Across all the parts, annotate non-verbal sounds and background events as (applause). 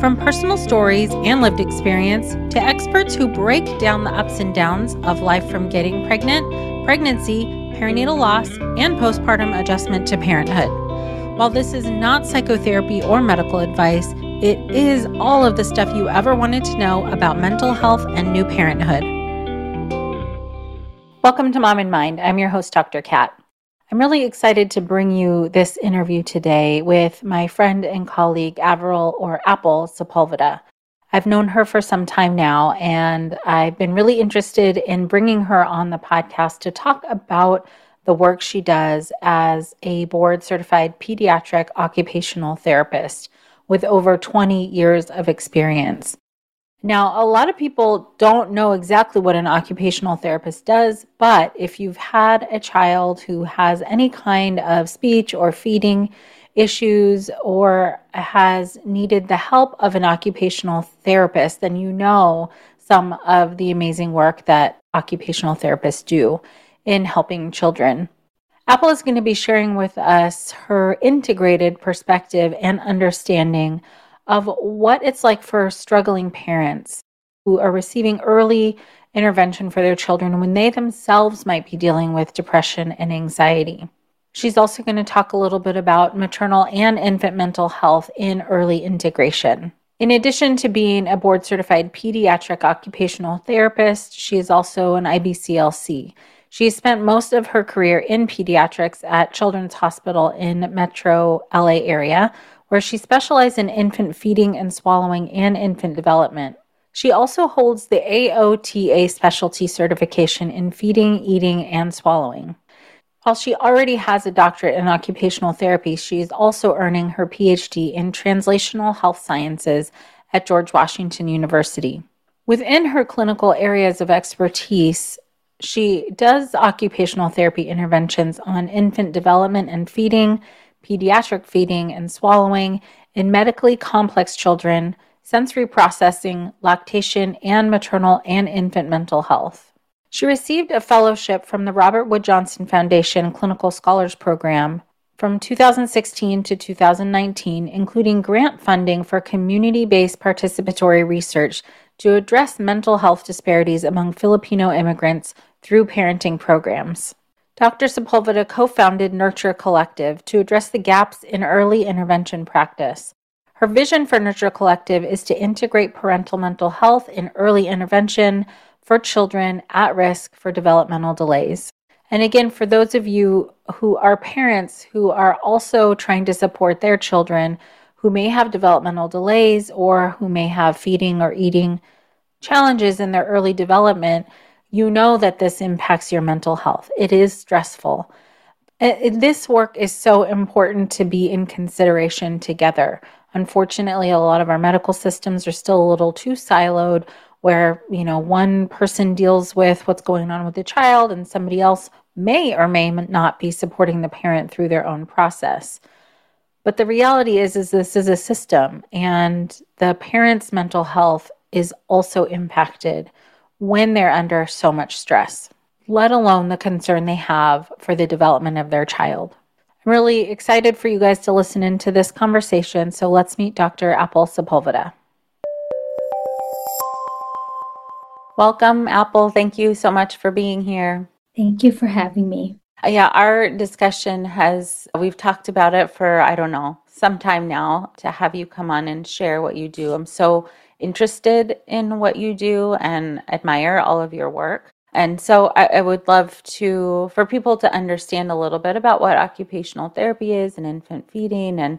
From personal stories and lived experience to experts who break down the ups and downs of life from getting pregnant, pregnancy, perinatal loss, and postpartum adjustment to parenthood. While this is not psychotherapy or medical advice, it is all of the stuff you ever wanted to know about mental health and new parenthood. Welcome to Mom in Mind. I'm your host, Dr. Kat. I'm really excited to bring you this interview today with my friend and colleague Aviril or Apple Sepulveda. I've known her for some time now, and I've been really interested in bringing her on the podcast to talk about the work she does as a board certified pediatric occupational therapist with over 20 years of experience. Now, a lot of people don't know exactly what an occupational therapist does, but if you've had a child who has any kind of speech or feeding issues or has needed the help of an occupational therapist, then you know some of the amazing work that occupational therapists do in helping children. Apple is going to be sharing with us her integrated perspective and understanding of what it's like for struggling parents who are receiving early intervention for their children when they themselves might be dealing with depression and anxiety. She's also going to talk a little bit about maternal and infant mental health in early intervention. In addition to being a board certified pediatric occupational therapist, she is also an IBCLC. She spent most of her career in pediatrics at Children's Hospital in Metro LA area, where she specialized in infant feeding and swallowing and infant development. She also holds the AOTA specialty certification in feeding, eating, and swallowing. While she already has a doctorate in occupational therapy, she is also earning her PhD in translational health sciences at George Washington University. Within her clinical areas of expertise, she does occupational therapy interventions on infant development and feeding, pediatric feeding and swallowing in medically complex children, sensory processing, lactation, and maternal and infant mental health. She received a fellowship from the Robert Wood Johnson Foundation Clinical Scholars Program from 2016 to 2019, including grant funding for community based participatory research to address mental health disparities among Filipino immigrants through parenting programs. Dr. Sepulveda co founded Nurture Collective to address the gaps in early intervention practice. Her vision for Nurture Collective is to integrate parental mental health in early intervention for children at risk for developmental delays. And again, for those of you who are parents who are also trying to support their children who may have developmental delays or who may have feeding or eating challenges in their early development, you know that this impacts your mental health. It is stressful. This work is so important to be in consideration together. Unfortunately, a lot of our medical systems are still a little too siloed where, you know, one person deals with what's going on with the child and somebody else may or may not be supporting the parent through their own process. But the reality is is this is a system and the parent's mental health is also impacted when they're under so much stress. let alone the concern they have for the development of their child. I'm really excited for you guys to listen into this conversation, so let's meet Dr. Apple Sepulveda. Welcome, Apple. Thank you so much for being here. Thank you for having me. Uh, yeah, our discussion has, we've talked about it for, I don't know, some time now to have you come on and share what you do. I'm so interested in what you do and admire all of your work. And so I, I, would love to, for people to understand a little bit about what occupational therapy is and infant feeding and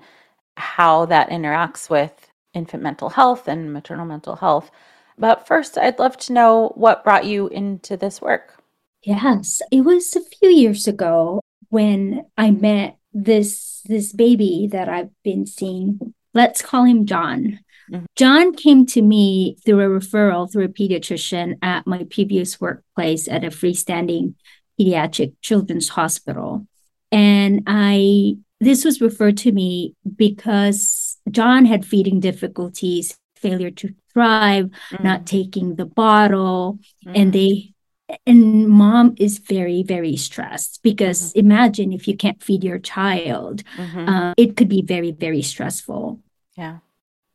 how that interacts with infant mental health and maternal mental health. But first, I'd love to know what brought you into this work. Yes, it was a few years ago when I met this this baby that I've been seeing. Let's call him John. Mm-hmm. John came to me through a referral through a pediatrician at my previous workplace at a freestanding pediatric children's hospital. And I this was referred to me because John had feeding difficulties, failure to thrive, mm-hmm. not taking the bottle, mm-hmm. and they and mom is very very stressed because mm-hmm. imagine if you can't feed your child mm-hmm. uh, it could be very very stressful yeah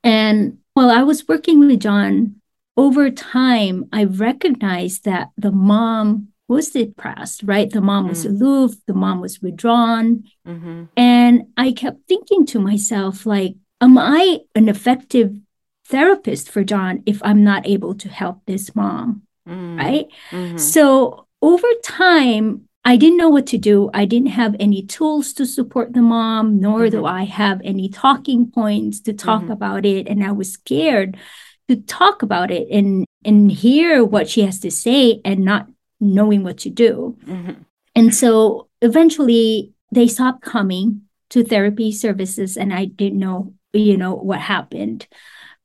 and while i was working with john over time i recognized that the mom was depressed right the mom was mm-hmm. aloof the mom was withdrawn mm-hmm. and i kept thinking to myself like am i an effective therapist for john if i'm not able to help this mom mm. right? Mm-hmm. So over time, I didn't know what to do. I didn't have any tools to support the mom, nor mm-hmm. do I have any talking points to talk mm-hmm. about it. And I was scared to talk about it and and hear what she has to say and not knowing what to do. Mm-hmm. And so eventually they stopped coming to therapy services and I didn't know, you know, what happened.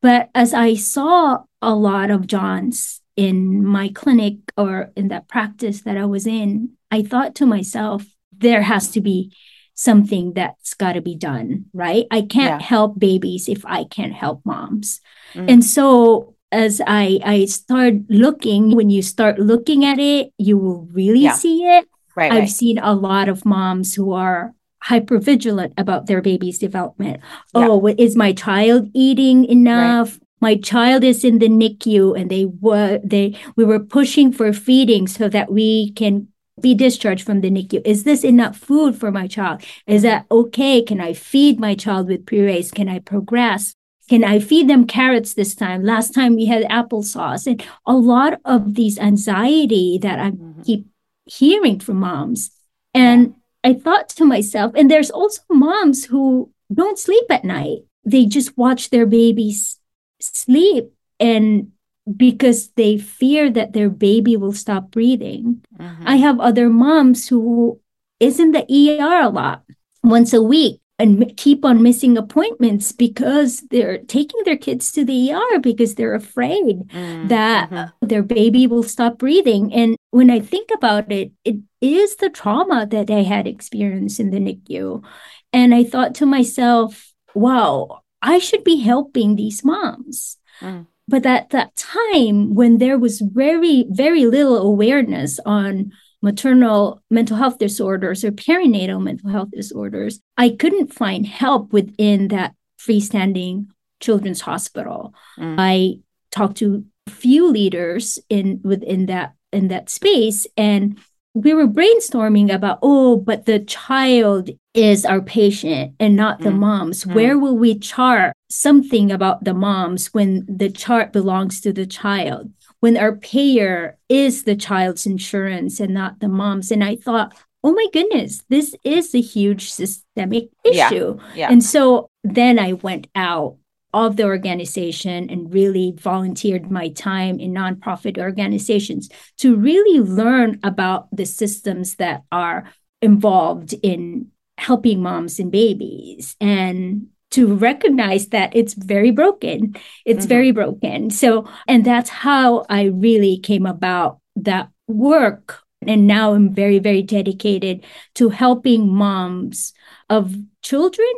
But as I saw a lot of John's in my clinic or in that practice that I was in, I thought to myself, there has to be something that's got to be done, right? I can't yeah. help babies if I can't help moms. Mm. And so as I I start looking, when you start looking at it, you will really yeah. see it. Right, I've right. seen a lot of moms who are hyper vigilant about their baby's development. Yeah. Oh, is my child eating enough? My child is in the NICU and they were they we were pushing for feeding so that we can be discharged from the NICU. Is this enough food for my child? Is that okay? Can I feed my child with purees? Can I progress? Can I feed them carrots this time? Last time we had applesauce. And a lot of these anxiety that I mm-hmm. keep hearing from moms. And I thought to myself, and there's also moms who don't sleep at night. They just watch their babies sleep and because they fear that their baby will stop breathing. Mm-hmm. I have other moms who is in the ER a lot once a week and keep on missing appointments because they're taking their kids to the ER because they're afraid mm-hmm. that their baby will stop breathing. And when I think about it, it is the trauma that I had experienced in the NICU. And I thought to myself, wow, I should be helping these moms. Mm. But at that time, when there was very, very little awareness on maternal mental health disorders or perinatal mental health disorders, I couldn't find help within that freestanding children's hospital. Mm. I talked to a few leaders in within that in that space and we were brainstorming about oh but the child is our patient and not the mm. moms mm. where will we chart something about the moms when the chart belongs to the child when our payer is the child's insurance and not the moms and i thought oh my goodness this is a huge systemic issue yeah. Yeah. and so then i went out of the organization and really volunteered my time in nonprofit organizations to really learn about the systems that are involved in helping moms and babies and to recognize that it's very broken. It's mm-hmm. very broken. So and that's how i really came about that work. And now i'm very very dedicated to helping moms of children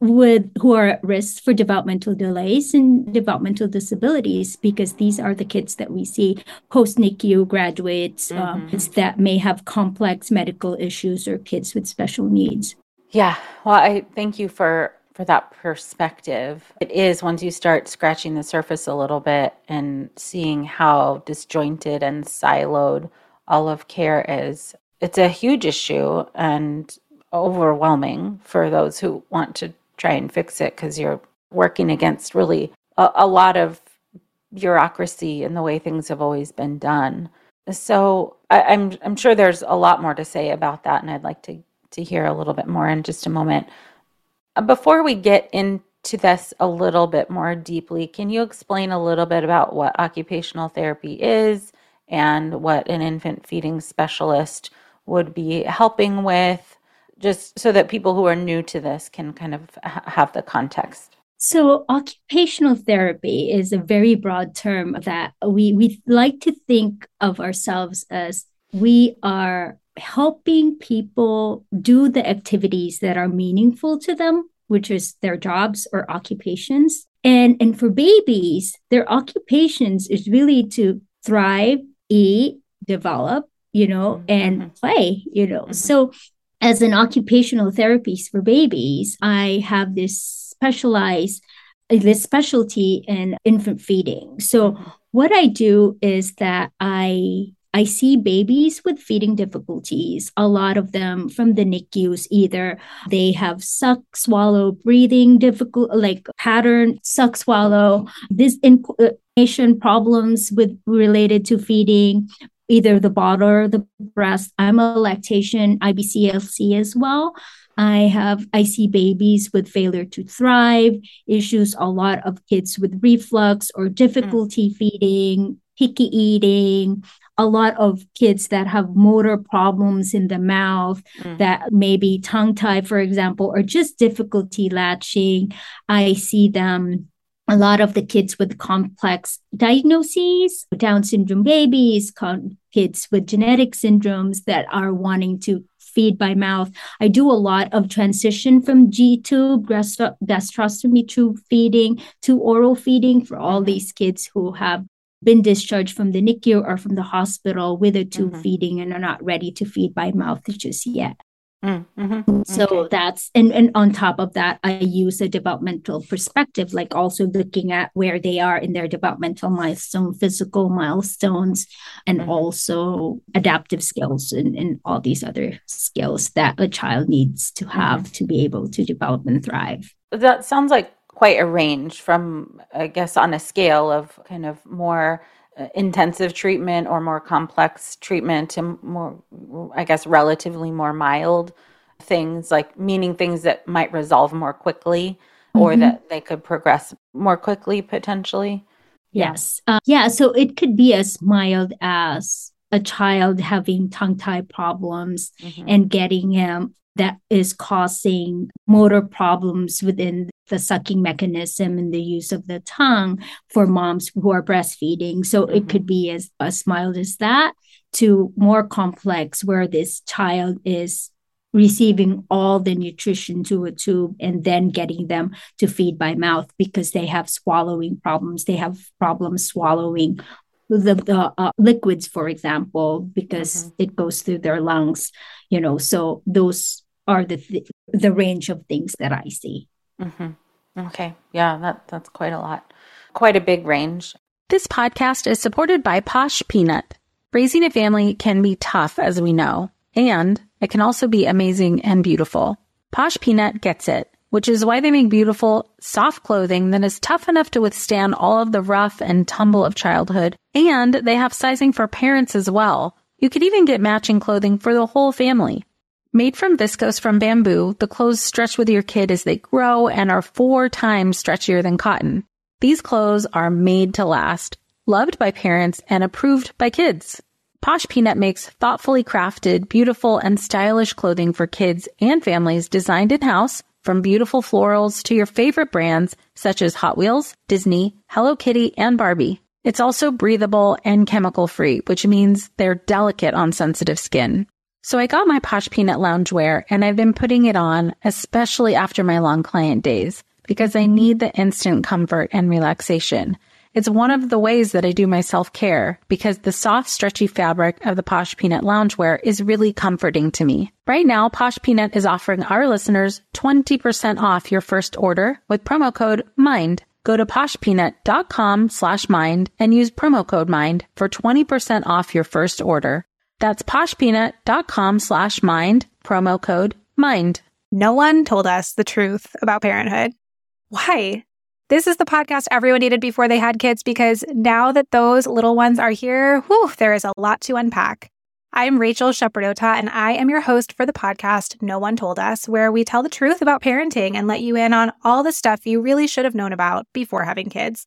with who are at risk for developmental delays and developmental disabilities because these are the kids that we see post NICU graduates um, mm-hmm. um, that may have complex medical issues or kids with special needs. Yeah, well, I thank you for for that perspective. It is once you start scratching the surface a little bit and seeing how disjointed and siloed all of care is. It's a huge issue and overwhelming for those who want to try and fix it because you're working against really a, a lot of bureaucracy and the way things have always been done. So I, am I'm, I'm sure there's a lot more to say about that, and I'd like to to hear a little bit more in just a moment. Before we get into this a little bit more deeply, can you explain a little bit about what occupational therapy is and what an infant feeding specialist would be helping with? Just so that people who are new to this can kind of have the context? So, occupational therapy is a very broad term that we, we like to think of ourselves as we are helping people do the activities that are meaningful to them, which is their jobs or occupations. And, and for babies, their occupations is really to thrive, eat, develop, you know, and mm-hmm. play, you know. Mm-hmm. So as an occupational therapist for babies, I have this specialized this specialty in infant feeding. So what I do is that I I see babies with feeding difficulties, a lot of them from the NICUs. Either they have suck, swallow, breathing difficult, like pattern suck, swallow, this uh, inflammation problems with related to feeding, either the bottle or the breast. I'm a lactation IBCLC as well. I have I see babies with failure to thrive, issues a lot of kids with reflux or difficulty mm. feeding, picky eating, a lot of kids that have motor problems in the mouth mm. that maybe tongue tie for example or just difficulty latching. I see them a lot of the kids with complex diagnoses, Down syndrome babies, kids with genetic syndromes that are wanting to feed by mouth. I do a lot of transition from G tube, gastrostomy tube feeding to oral feeding for all these kids who have been discharged from the NICU or from the hospital with a tube mm-hmm. feeding and are not ready to feed by mouth just yet. Mm, hmm So okay. that's and and on top of that, I use a developmental perspective, like also looking at where they are in their developmental milestone, physical milestones, and mm-hmm. also adaptive skills and, and all these other skills that a child needs to have mm-hmm. to be able to develop and thrive. That sounds like quite a range from, I guess, on a scale of kind of more intensive treatment or more complex treatment to more, I guess, relatively more mild things, like meaning things that might resolve more quickly mm-hmm. or that they could progress more quickly potentially. Yes. Yeah. Uh, yeah. So it could be as mild as a child having tongue tie problems mm-hmm. and getting him that is causing motor problems within the sucking mechanism and the use of the tongue for moms who are breastfeeding. So mm-hmm. it could be as, as mild as that to more complex, where this child is receiving all the nutrition to a tube and then getting them to feed by mouth because they have swallowing problems. They have problems swallowing the, the uh, liquids, for example, because mm-hmm. it goes through their lungs, you know. So those are the th- the range of things that I see. Mm-hmm. Okay, yeah, that that's quite a lot, quite a big range. This podcast is supported by Posh Peanut. Raising a family can be tough, as we know, and it can also be amazing and beautiful. Posh Peanut gets it, which is why they make beautiful, soft clothing that is tough enough to withstand all of the rough and tumble of childhood. And they have sizing for parents as well. You could even get matching clothing for the whole family. Made from viscose from bamboo, the clothes stretch with your kid as they grow and are four times stretchier than cotton. These clothes are made to last, loved by parents, and approved by kids. Posh Peanut makes thoughtfully crafted, beautiful, and stylish clothing for kids and families designed in house, from beautiful florals to your favorite brands such as Hot Wheels, Disney, Hello Kitty, and Barbie. It's also breathable and chemical free, which means they're delicate on sensitive skin. So I got my Posh Peanut loungewear and I've been putting it on, especially after my long client days, because I need the instant comfort and relaxation. It's one of the ways that I do my self care because the soft, stretchy fabric of the Posh Peanut loungewear is really comforting to me. Right now, Posh Peanut is offering our listeners 20% off your first order with promo code MIND. Go to poshpeanut.com slash mind and use promo code MIND for 20% off your first order. That's poshpeanut.com slash mind, promo code MIND. No one told us the truth about parenthood. Why? This is the podcast everyone needed before they had kids because now that those little ones are here, whew, there is a lot to unpack. I'm Rachel Shepardota, and I am your host for the podcast No One Told Us, where we tell the truth about parenting and let you in on all the stuff you really should have known about before having kids.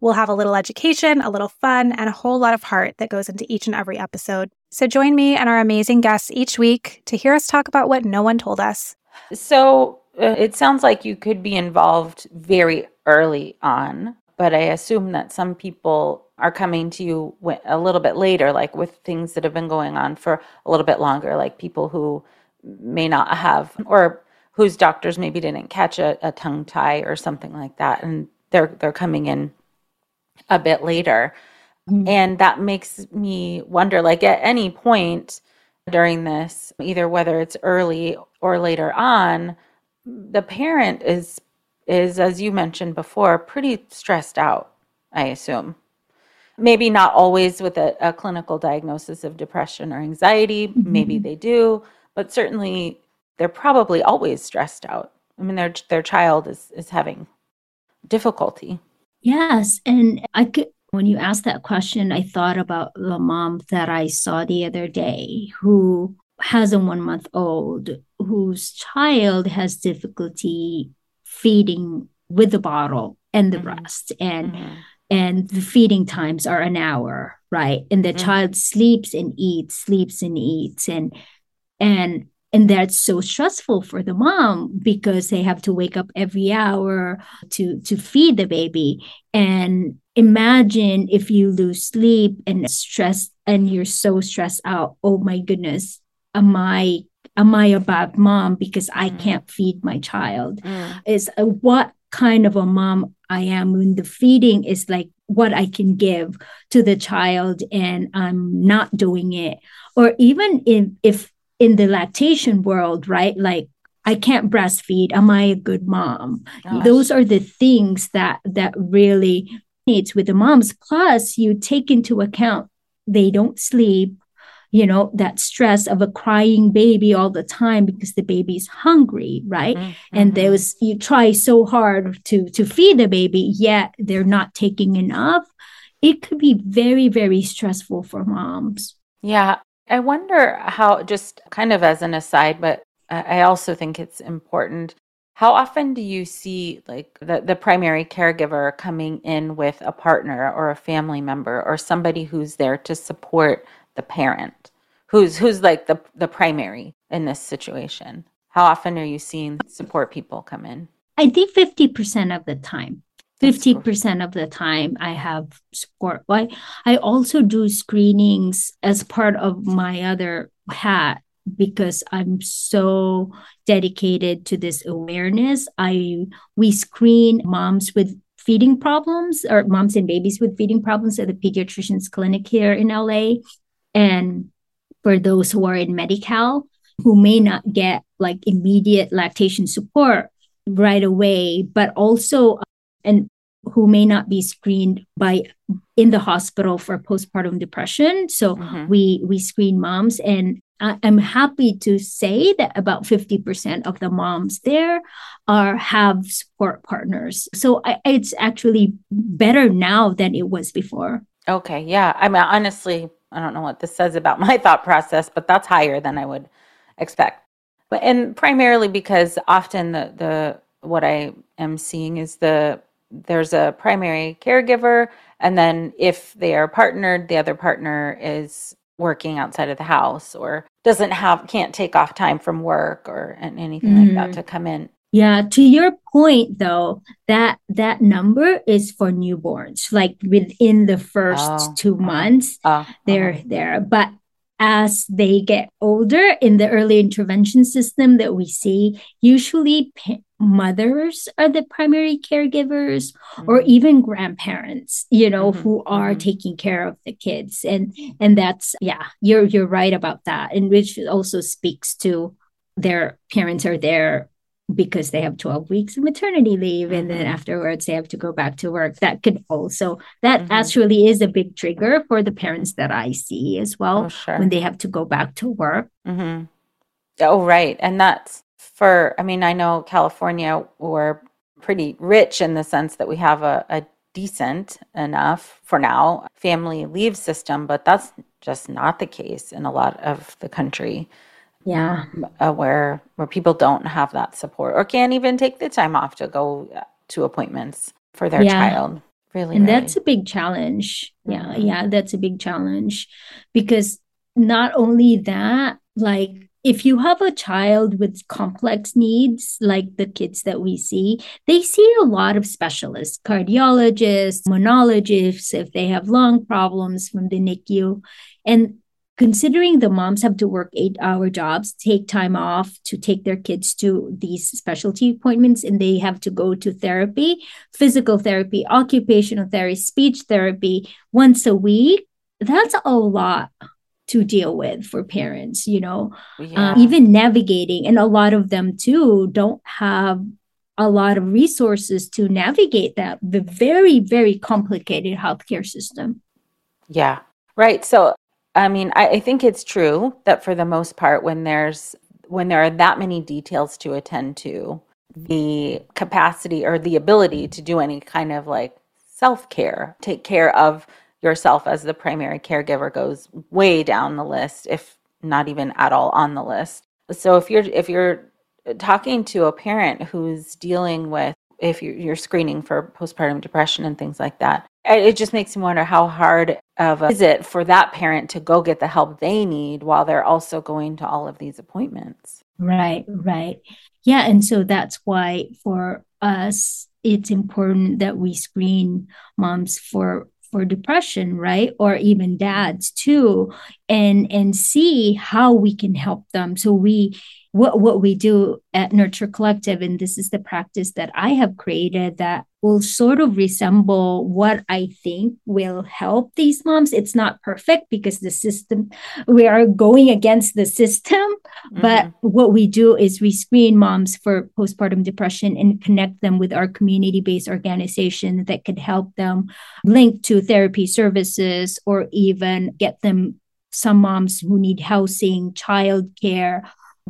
We'll have a little education, a little fun, and a whole lot of heart that goes into each and every episode. So join me and our amazing guests each week to hear us talk about what no one told us. So uh, it sounds like you could be involved very early on, but I assume that some people are coming to you a little bit later, like with things that have been going on for a little bit longer, like people who may not have, or whose doctors maybe didn't catch a, a tongue tie or something like that, and they're they're coming in a bit later. Mm-hmm. And that makes me wonder like, at any point during this, either whether it's early or later on, the parent is is as you mentioned before pretty stressed out i assume maybe not always with a, a clinical diagnosis of depression or anxiety mm-hmm. maybe they do but certainly they're probably always stressed out i mean their their child is is having difficulty Yes. And I could, when you asked that question, I thought about the mom that I saw the other day who has a one month old whose child has difficulty feeding with the bottle and the mm-hmm. breast and mm-hmm. and the feeding times are an hour right and the mm-hmm. child sleeps and eats sleeps and eats and and and that's so stressful for the mom because they have to wake up every hour to to feed the baby. And imagine if you lose sleep and stress and you're so stressed out. Oh my goodness. Am i am i a bad mom because i mm. can't feed my child? Mm. is uh, what kind of a mom i am when the feeding is like what i can give to the child and i'm not doing it? Or even if if in the lactation world, right? Like I can't breastfeed. Am I a good mom? Gosh. Those are the things that that really needs with the moms. Plus, you take into account they don't sleep, you know, that stress of a crying baby all the time because the baby's hungry, right? Mm-hmm. And those you try so hard to to feed the baby, yet they're not taking enough. It could be very, very stressful for moms. Yeah, I wonder how, just kind of as an aside, but I also think it's important. How often do you see like the, the primary caregiver coming in with a partner or a family member or somebody who's there to support the parent? Who's who's like the, the primary in this situation? How often are you seeing support people come in? I think 50% of the time. 50% of the time I have support. I, I also do screenings as part of my other hat because I'm so dedicated to this awareness. I we screen moms with feeding problems or moms and babies with feeding problems at the pediatrician's clinic here in LA. And for those who are in Medi-Cal who may not get like immediate lactation support right away, but also and who may not be screened by in the hospital for postpartum depression. So mm-hmm. we we screen moms and I, am happy to say that about 50% of the moms there are have support partners. So I, it's actually better now than it was before. Okay yeah. I mean honestly i don't know what this says about (laughs) my thought process but that's higher than i would expect. But and primarily because often the the what I am seeing is the there's a primary caregiver and then if they are partnered the other partner is working outside of the house or doesn't have can't take off time from work or anything mm. like that mm. to come in yeah to your point though that that number is for newborns like within the first oh, two uh-huh. months uh, they're uh, there but as they get older in the early intervention system that we see usually mothers are the primary caregivers mm-hmm. or even grandparents you know mm-hmm. who are mm-hmm. taking care of the kids and and that's yeah you're you're right about that and which also speaks to their parents are there because they have 12 weeks of maternity leave and then mm-hmm. afterwards they have to go back to work that could also that mm-hmm. actually is a big trigger for the parents that i see as well oh, sure. when they have to go back to work mm-hmm. oh right and that's for i mean i know california we're pretty rich in the sense that we have a, a decent enough for now family leave system but that's just not the case in a lot of the country yeah uh, where where people don't have that support or can't even take the time off to go uh, to appointments for their yeah. child really and really. that's a big challenge yeah yeah that's a big challenge because not only that like if you have a child with complex needs like the kids that we see they see a lot of specialists cardiologists immunologists if they have lung problems from the nicu and considering the moms have to work eight hour jobs, take time off to take their kids to these specialty appointments, and they have to go to therapy, physical therapy, occupational therapy, speech therapy once a week, that's a lot to deal with for parents, you know, yeah. uh, even navigating. And a lot of them too don't have a lot of resources to navigate that the very, very complicated healthcare system. Yeah. Right. So I mean, I, I think it's true that for the most part, when there's when there are that many details to attend to, the capacity or the ability to do any kind of like self care, take care of yourself as the primary caregiver goes way down the list, if not even at all on the list. So if you're if you're talking to a parent who's dealing with if you're screening for postpartum depression and things like that, it just makes me wonder how hard of a is it for that parent to go get the help they need while they're also going to all of these appointments right right yeah and so that's why for us it's important that we screen moms for for depression right? Or even dads too and and see how we can help them. So we what what we do at nurture collective and this is the practice that i have created that will sort of resemble what i think will help these moms it's not perfect because the system we are going against the system mm-hmm. but what we do is we screen moms for postpartum depression and connect them with our community-based organization that could help them link to therapy services or even get them some moms who need housing, childcare,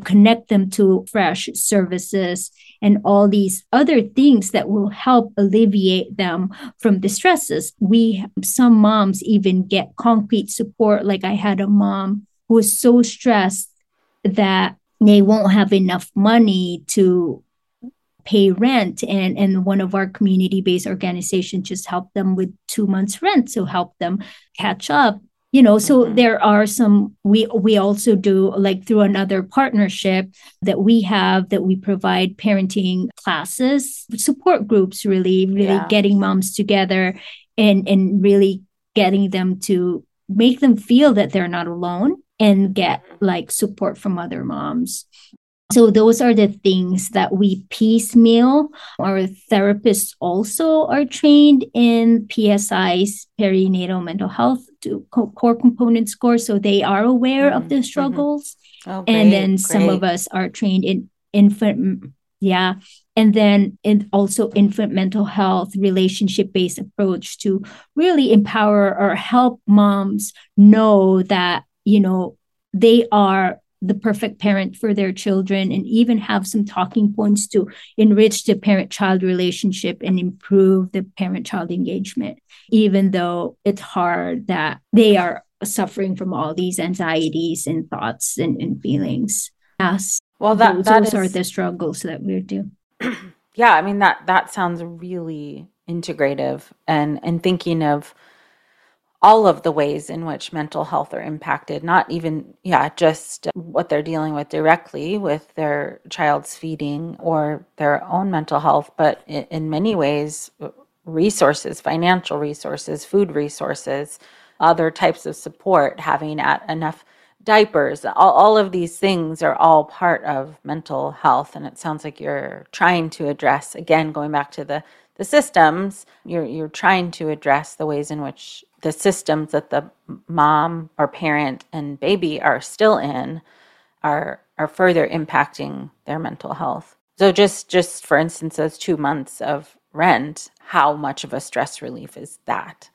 connect them to fresh services and all these other things that will help alleviate them from the stresses. We some moms even get concrete support. Like I had a mom who was so stressed that they won't have enough money to pay rent and and one of our community-based organizations just helped them with two months rent to help them catch up you know so there are some we we also do like through another partnership that we have that we provide parenting classes support groups really really yeah. getting moms together and and really getting them to make them feel that they're not alone and get like support from other moms so those are the things that we piecemeal. Our therapists also are trained in PSI's perinatal mental health to core component score, so they are aware mm-hmm. of the mm-hmm. struggles. Mm-hmm. Oh, and then great. some of us are trained in infant, yeah, and then in also infant mental health relationship based approach to really empower or help moms know that you know they are the perfect parent for their children and even have some talking points to enrich the parent child relationship and improve the parent child engagement, even though it's hard that they are suffering from all these anxieties and thoughts and, and feelings. Yes. well that, those, that those is, are the struggles that we're doing (clears throat) yeah i mean that that sounds really integrative and and thinking of all of the ways in which mental health are impacted not even yeah just what they're dealing with directly with their child's feeding or their own mental health but in, many ways resources financial resources food resources other types of support having enough diapers. All, all of these things are all part of mental health and it sounds like you're trying to address again going back to the the systems you're you're trying to address the ways in which the systems that the mom or parent and baby are still in are are further impacting their mental health. So just just for instance those two months of rent how much of a stress relief is that?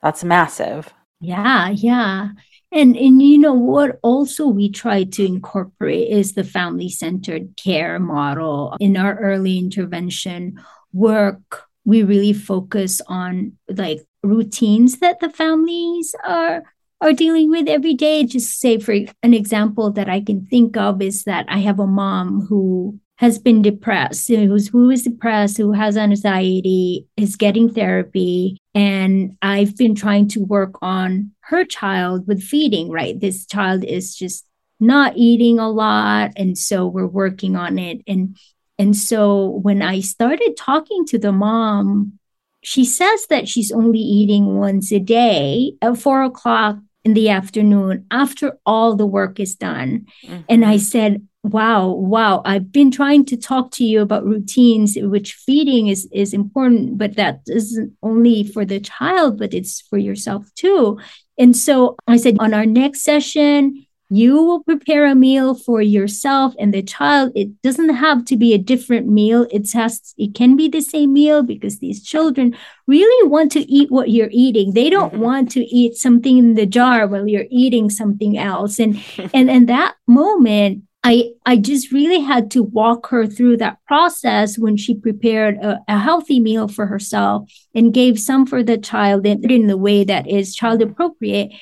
That's massive. Yeah yeah. And and you know what also we try to incorporate is the family centered care model. In our early intervention work we really focus on like routines that the families are are dealing with every day just say for an example that i can think of is that i have a mom who has been depressed, who's who is depressed, who has anxiety, is getting therapy. And I've been trying to work on her child with feeding, right? This child is just not eating a lot. And so we're working on it. And and so when I started talking to the mom, she says that she's only eating once a day at four o'clock in the afternoon after all the work is done. Mm-hmm. And I said, wow wow i've been trying to talk to you about routines which feeding is is important but that isn't only for the child but it's for yourself too and so i said on our next session you will prepare a meal for yourself and the child it doesn't have to be a different meal it has it can be the same meal because these children really want to eat what you're eating they don't mm-hmm. want to eat something in the jar while you're eating something else and (laughs) and and that moment I, I just really had to walk her through that process when she prepared a, a, healthy meal for herself and gave some for the child in, in the way that is child appropriate.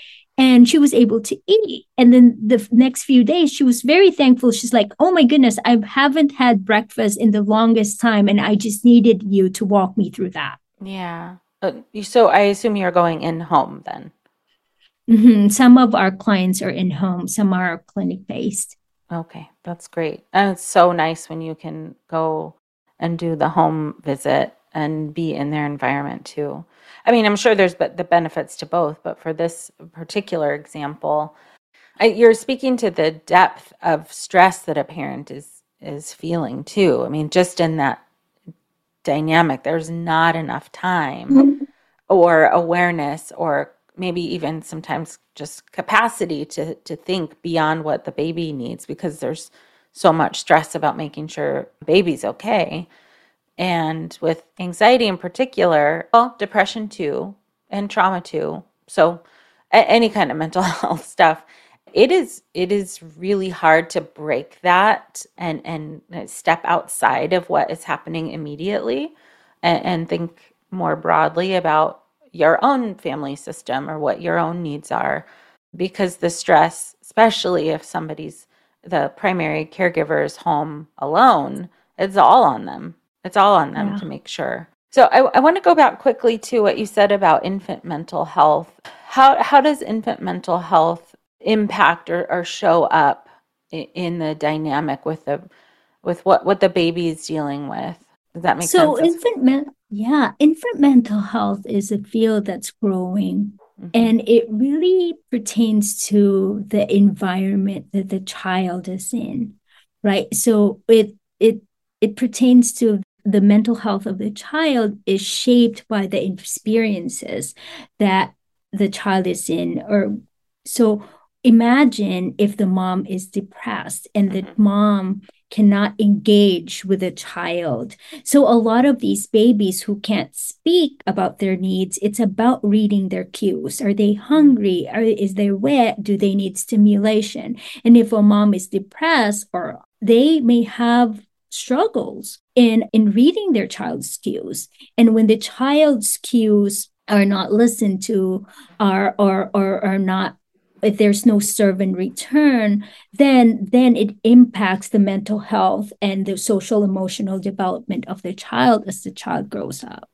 And she was able to eat. And then the next few days, she was very thankful. She's like, Oh my goodness, I haven't had breakfast in the longest time. And I just needed you to walk me through that. Yeah. Uh, so I assume you're going in home then. Mm-hmm. Some of our clients are in home, some are clinic based. Okay, that's great. And it's so nice when you can go and do the home visit and be in their environment too. I mean, I'm sure there's but the benefits to both, but for this particular example, I, you're speaking to the depth of stress that a parent is is feeling too. I mean, just in that dynamic, there's not enough time mm-hmm. or awareness or maybe even sometimes just capacity to to think beyond what the baby needs because there's so much stress about making sure baby's okay and with anxiety in particular well depression too and trauma too. So any kind of (laughs) mental health stuff. It is it is really hard to break that and and step outside of what is happening immediately and, and think more broadly about your own family system or what your own needs are. Because the stress especially if somebody's the primary caregiver is home alone it's all on them it's all on them yeah. to make sure so I, I want to go back quickly to what you said about infant mental health how, how does infant mental health impact or, or show up in, in the dynamic with the with what what the baby is dealing with does that make so sense? So infant yeah, infant mental health is a field that's growing. Mm-hmm. And it really pertains to the environment that the child is in, right? So it it it pertains to the mental health of the child is shaped by the experiences that the child is in or so imagine if the mom is depressed and the mm-hmm. mom cannot engage with a child. So, a lot of these babies who can't speak about their needs, it's about reading their cues. Are they hungry? Are, is they wet? Do they need stimulation? And if a mom is depressed, or they may have struggles in, in reading their child's cues. And when the child's cues are not listened to, are or, or are not if there's no serve and return then then it impacts the mental health and the social emotional development of the child as the child grows up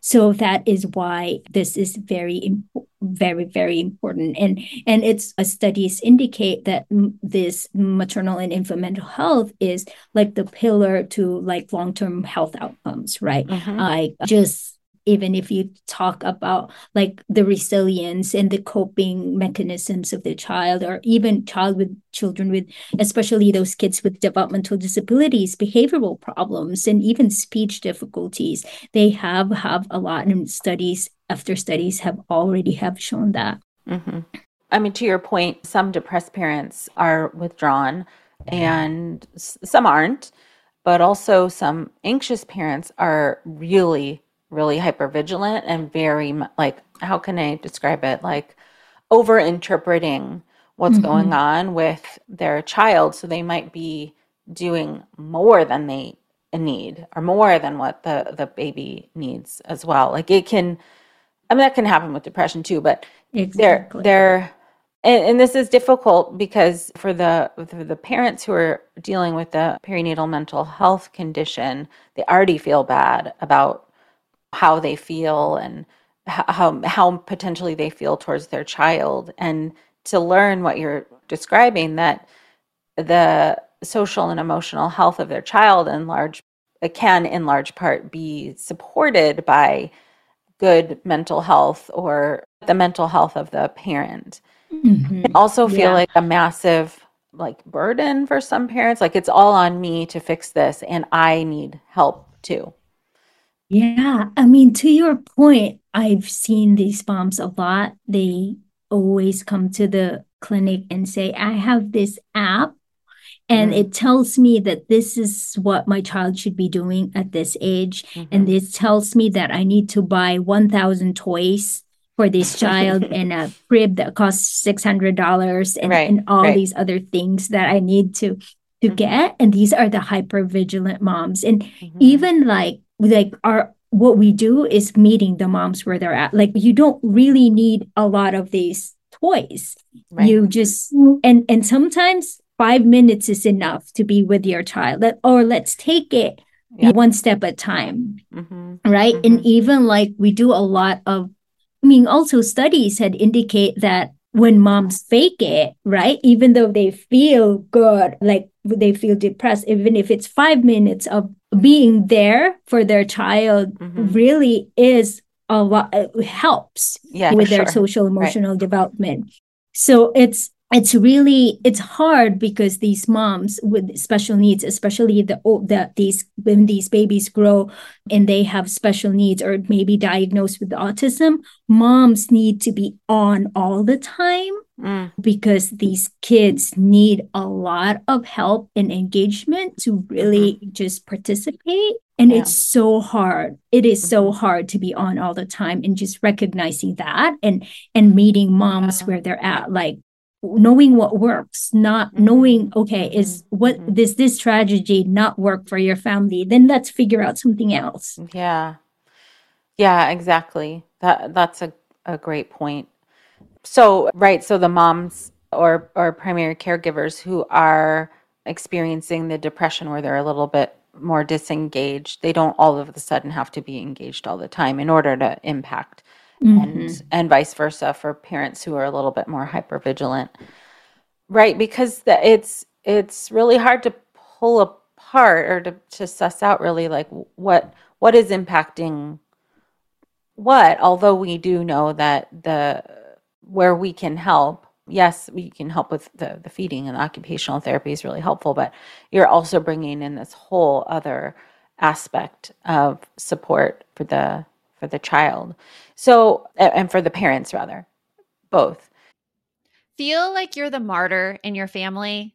so that is why this is very very very important and and it's uh, studies indicate that this maternal and infant mental health is like the pillar to like long-term health outcomes right mm-hmm. i just even if you talk about like the resilience and the coping mechanisms of the child or even child with children with especially those kids with developmental disabilities behavioral problems and even speech difficulties they have have a lot and studies after studies have already have shown that mm-hmm. i mean to your point some depressed parents are withdrawn and some aren't but also some anxious parents are really really hyper vigilant and very like how can I describe it like over interpreting what's mm-hmm. going on with their child so they might be doing more than they need or more than what the the baby needs as well like it can i mean that can happen with depression too but exactly. they're they're and, and, this is difficult because for the for the parents who are dealing with the perinatal mental health condition they already feel bad about how they feel and how how potentially they feel towards their child and to learn what you're describing that the social and emotional health of their child in large can in large part be supported by good mental health or the mental health of the parent mm-hmm. also feel yeah. like a massive like burden for some parents like it's all on me to fix this and i need help too yeah, I mean, to your point, I've seen these moms a lot. They always come to the clinic and say, I have this app and mm-hmm. it tells me that this is what my child should be doing at this age. Mm-hmm. And it tells me that I need to buy 1,000 toys for this child (laughs) and a crib that costs $600 and, right, and all right. these other things that I need to to mm-hmm. get and these are the hyper vigilant moms and mm-hmm. even like like our what we do is meeting the moms where they're at like you don't really need a lot of these toys right. you just and and sometimes five minutes is enough to be with your child Let, or let's take it yeah. one step at a time mm-hmm. right mm-hmm. and even like we do a lot of i mean also studies had indicate that when moms fake it right even though they feel good like they feel depressed even if it's five minutes of being there for their child mm-hmm. really is a lot helps yeah, with their sure. social emotional right. development so it's it's really it's hard because these moms with special needs especially the that these when these babies grow and they have special needs or maybe diagnosed with autism moms need to be on all the time mm. because these kids need a lot of help and engagement to really mm-hmm. just participate and yeah. it's so hard it is mm-hmm. so hard to be on all the time and just recognizing that and and meeting moms where they're at like knowing what works not mm-hmm. knowing okay is mm-hmm. what mm-hmm. this this strategy not work for your family then let's figure out something else yeah yeah exactly that that's a, a great point so right so the moms or or primary caregivers who are experiencing the depression where they're a little bit more disengaged they don't all of a sudden have to be engaged all the time in order to impact mm-hmm. and and vice versa for parents who are a little bit more hyper vigilant right because the, it's it's really hard to pull apart or to, to suss out really like what what is impacting what although we do know that the where we can help yes we can help with the, the feeding and the occupational therapy is really helpful but you're also bringing in this whole other aspect of support for the for the child. So, and for the parents rather, both. Feel like you're the martyr in your family?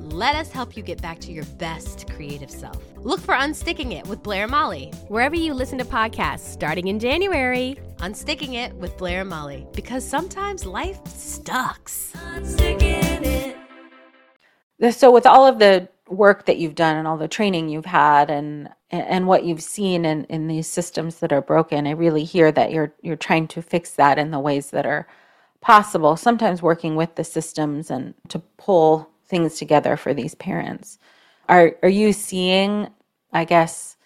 Let us help you get back to your best creative self. Look for Unsticking It with Blair and Molly, wherever you listen to podcasts, starting in January. Unsticking It with Blair and Molly, because sometimes life sucks. So, with all of the work that you've done and all the training you've had and and what you've seen in, in these systems that are broken, I really hear that you're you're trying to fix that in the ways that are possible. Sometimes working with the systems and to pull things together for these parents. Are are you seeing, I guess,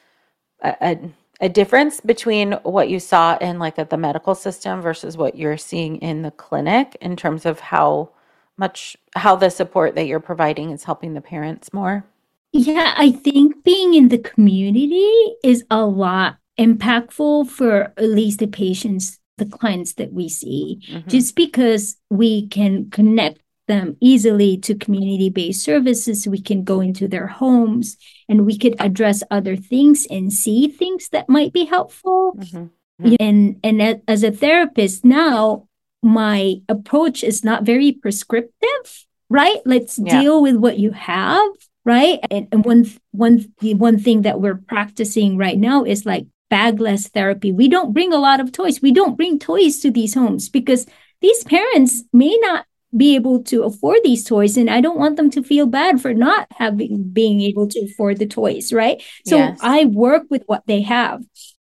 a, a, a difference between what you saw in like at the medical system versus what you're seeing in the clinic in terms of how much how the support that you're providing is helping the parents more? Yeah, I think being in the community is a lot impactful for at least the patients, the clients that we see, mm-hmm. just because we can connect them easily to community based services. We can go into their homes and we could address other things and see things that might be helpful. Mm-hmm. Mm-hmm. And and as a therapist now, my approach is not very prescriptive, right? Let's yeah. deal with what you have, right? And, and one one one thing that we're practicing right now is like bagless therapy. We don't bring a lot of toys. We don't bring toys to these homes because these parents may not be able to afford these toys and i don't want them to feel bad for not having being able to afford the toys right so yes. i work with what they have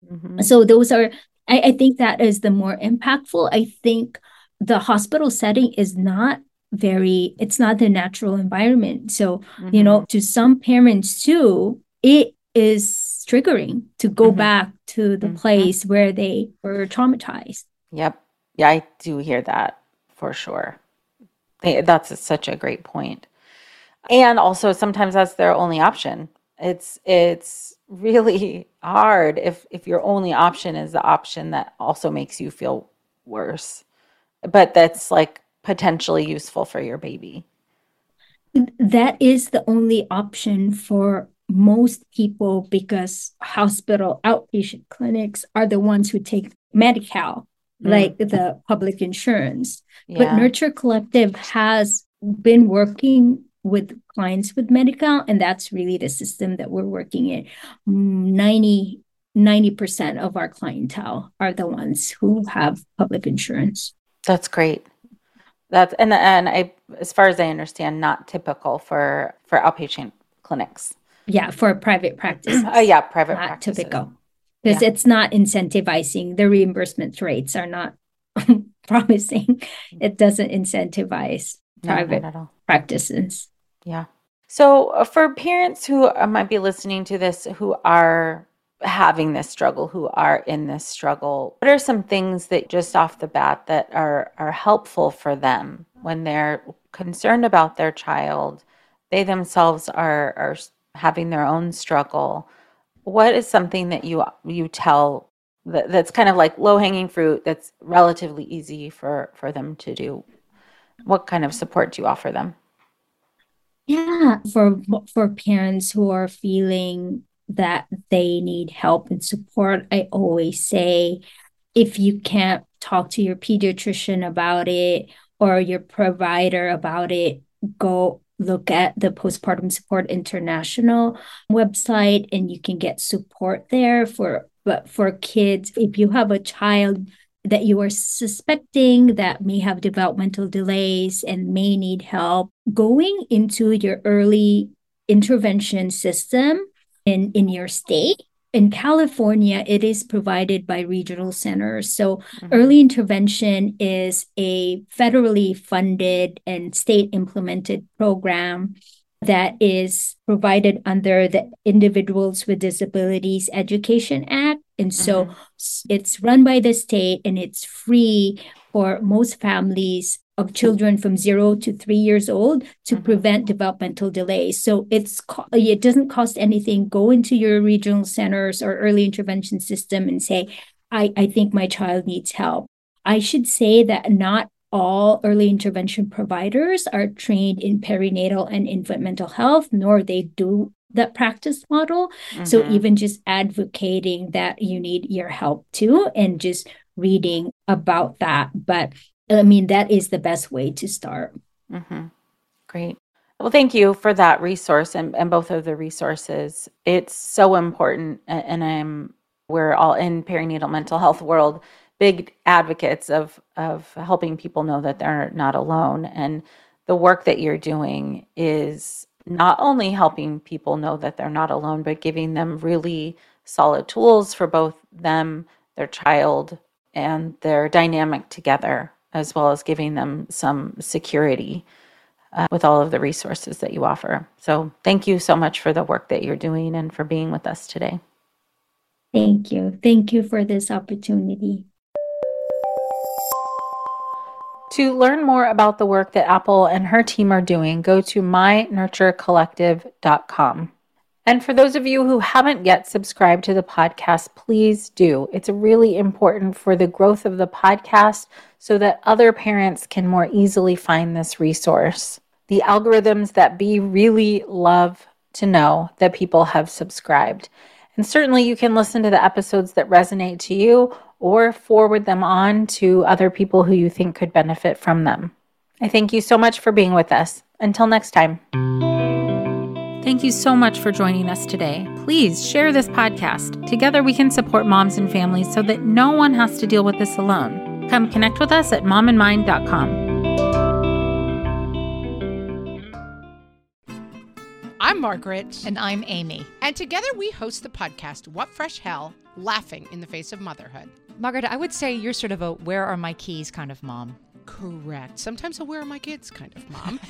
mm-hmm. so those are I, I think that is the more impactful. I think the hospital setting is not very it's not the natural environment so mm-hmm. you know mm-hmm. to some parents too it is triggering to go mm-hmm. back to the mm-hmm. place where they were traumatized yep yeah i do hear that for sure that's such a great point. And also sometimes that's their only option. It's it's really (laughs) hard if if your only option is the option that also makes you feel worse but that's like potentially useful for your baby. That is the only option for most people because hospital outpatient clinics are the ones who take Medi-Cal, mm. like the public insurance. Yeah. But Nurture Collective has been working with clients with Medi-Cal, and that's really the system that we're working in. 90 90% of our clientele are the ones who have public insurance. That's great. That's and and I as far as I understand, not typical for for outpatient clinics. Yeah, for private practice. Oh uh, yeah, private not practices. typical. Because yeah. it's not incentivizing. The reimbursement rates are not (laughs) promising. It doesn't incentivize private no, practices. Yeah. So, uh, for parents who uh, might be listening to this who are having this struggle, who are in this struggle, what are some things that just off the bat that are are helpful for them when they're concerned about their child? They themselves are are having their own struggle. What is something that you you tell that, that's kind of like low hanging fruit that's relatively easy for for them to do? What kind of support do you offer them? Yeah, for for parents who are feeling that they need help and support, I always say if you can't talk to your pediatrician about it or your provider about it, go look at the Postpartum Support International website and you can get support there for but for kids if you have a child that you are suspecting that may have developmental delays and may need help going into your early intervention system in in your state in California, it is provided by regional centers. So, mm-hmm. early intervention is a federally funded and state implemented program that is provided under the Individuals with Disabilities Education Act. And so mm-hmm. it's run by the state and it's free for most families of children from zero to three years old to mm-hmm. prevent developmental delays. So it's it doesn't cost anything. Go into your regional centers or early intervention system and say, I, I think my child needs help. I should say that not all early intervention providers are trained in perinatal and infant mental health, nor they do that practice model. Mm-hmm. So even just advocating that you need your help too and just reading about that. But I mean, that is the best way to start. Mm-hmm. Great. Well, thank you for that resource and, and both of the resources. It's so important. And I'm, we're all in perinatal mental health world, big advocates of, of helping people know that they're not alone. And the work that you're doing is not only helping people know that they're not alone, but giving them really solid tools for both them, their child, and their dynamic together as well as giving them some security uh, with all of the resources that you offer. So, thank you so much for the work that you're doing and for being with us today. Thank you. Thank you for this opportunity. To learn more about the work that Apple and her team are doing, go to mynurturecollective.com. And for those of you who haven't yet subscribed to the podcast, please do. It's really important for the growth of the podcast so that other parents can more easily find this resource. The algorithms that Bee really love to know that people have subscribed. And certainly you can listen to the episodes that resonate to you or forward them on to other people who you think could benefit from them. I thank you so much for being with us. Until next time. Thank you so much for joining us today. Please share this podcast. Together we can support moms and families so that no one has to deal with this alone. Come connect with us at momandmind.com. I'm Margaret. And I'm Amy. And together we host the podcast, What Fresh Hell Laughing in the Face of Motherhood. Margaret, I would say you're sort of a where are my keys kind of mom. Correct. Sometimes a where are my kids kind of mom. (laughs)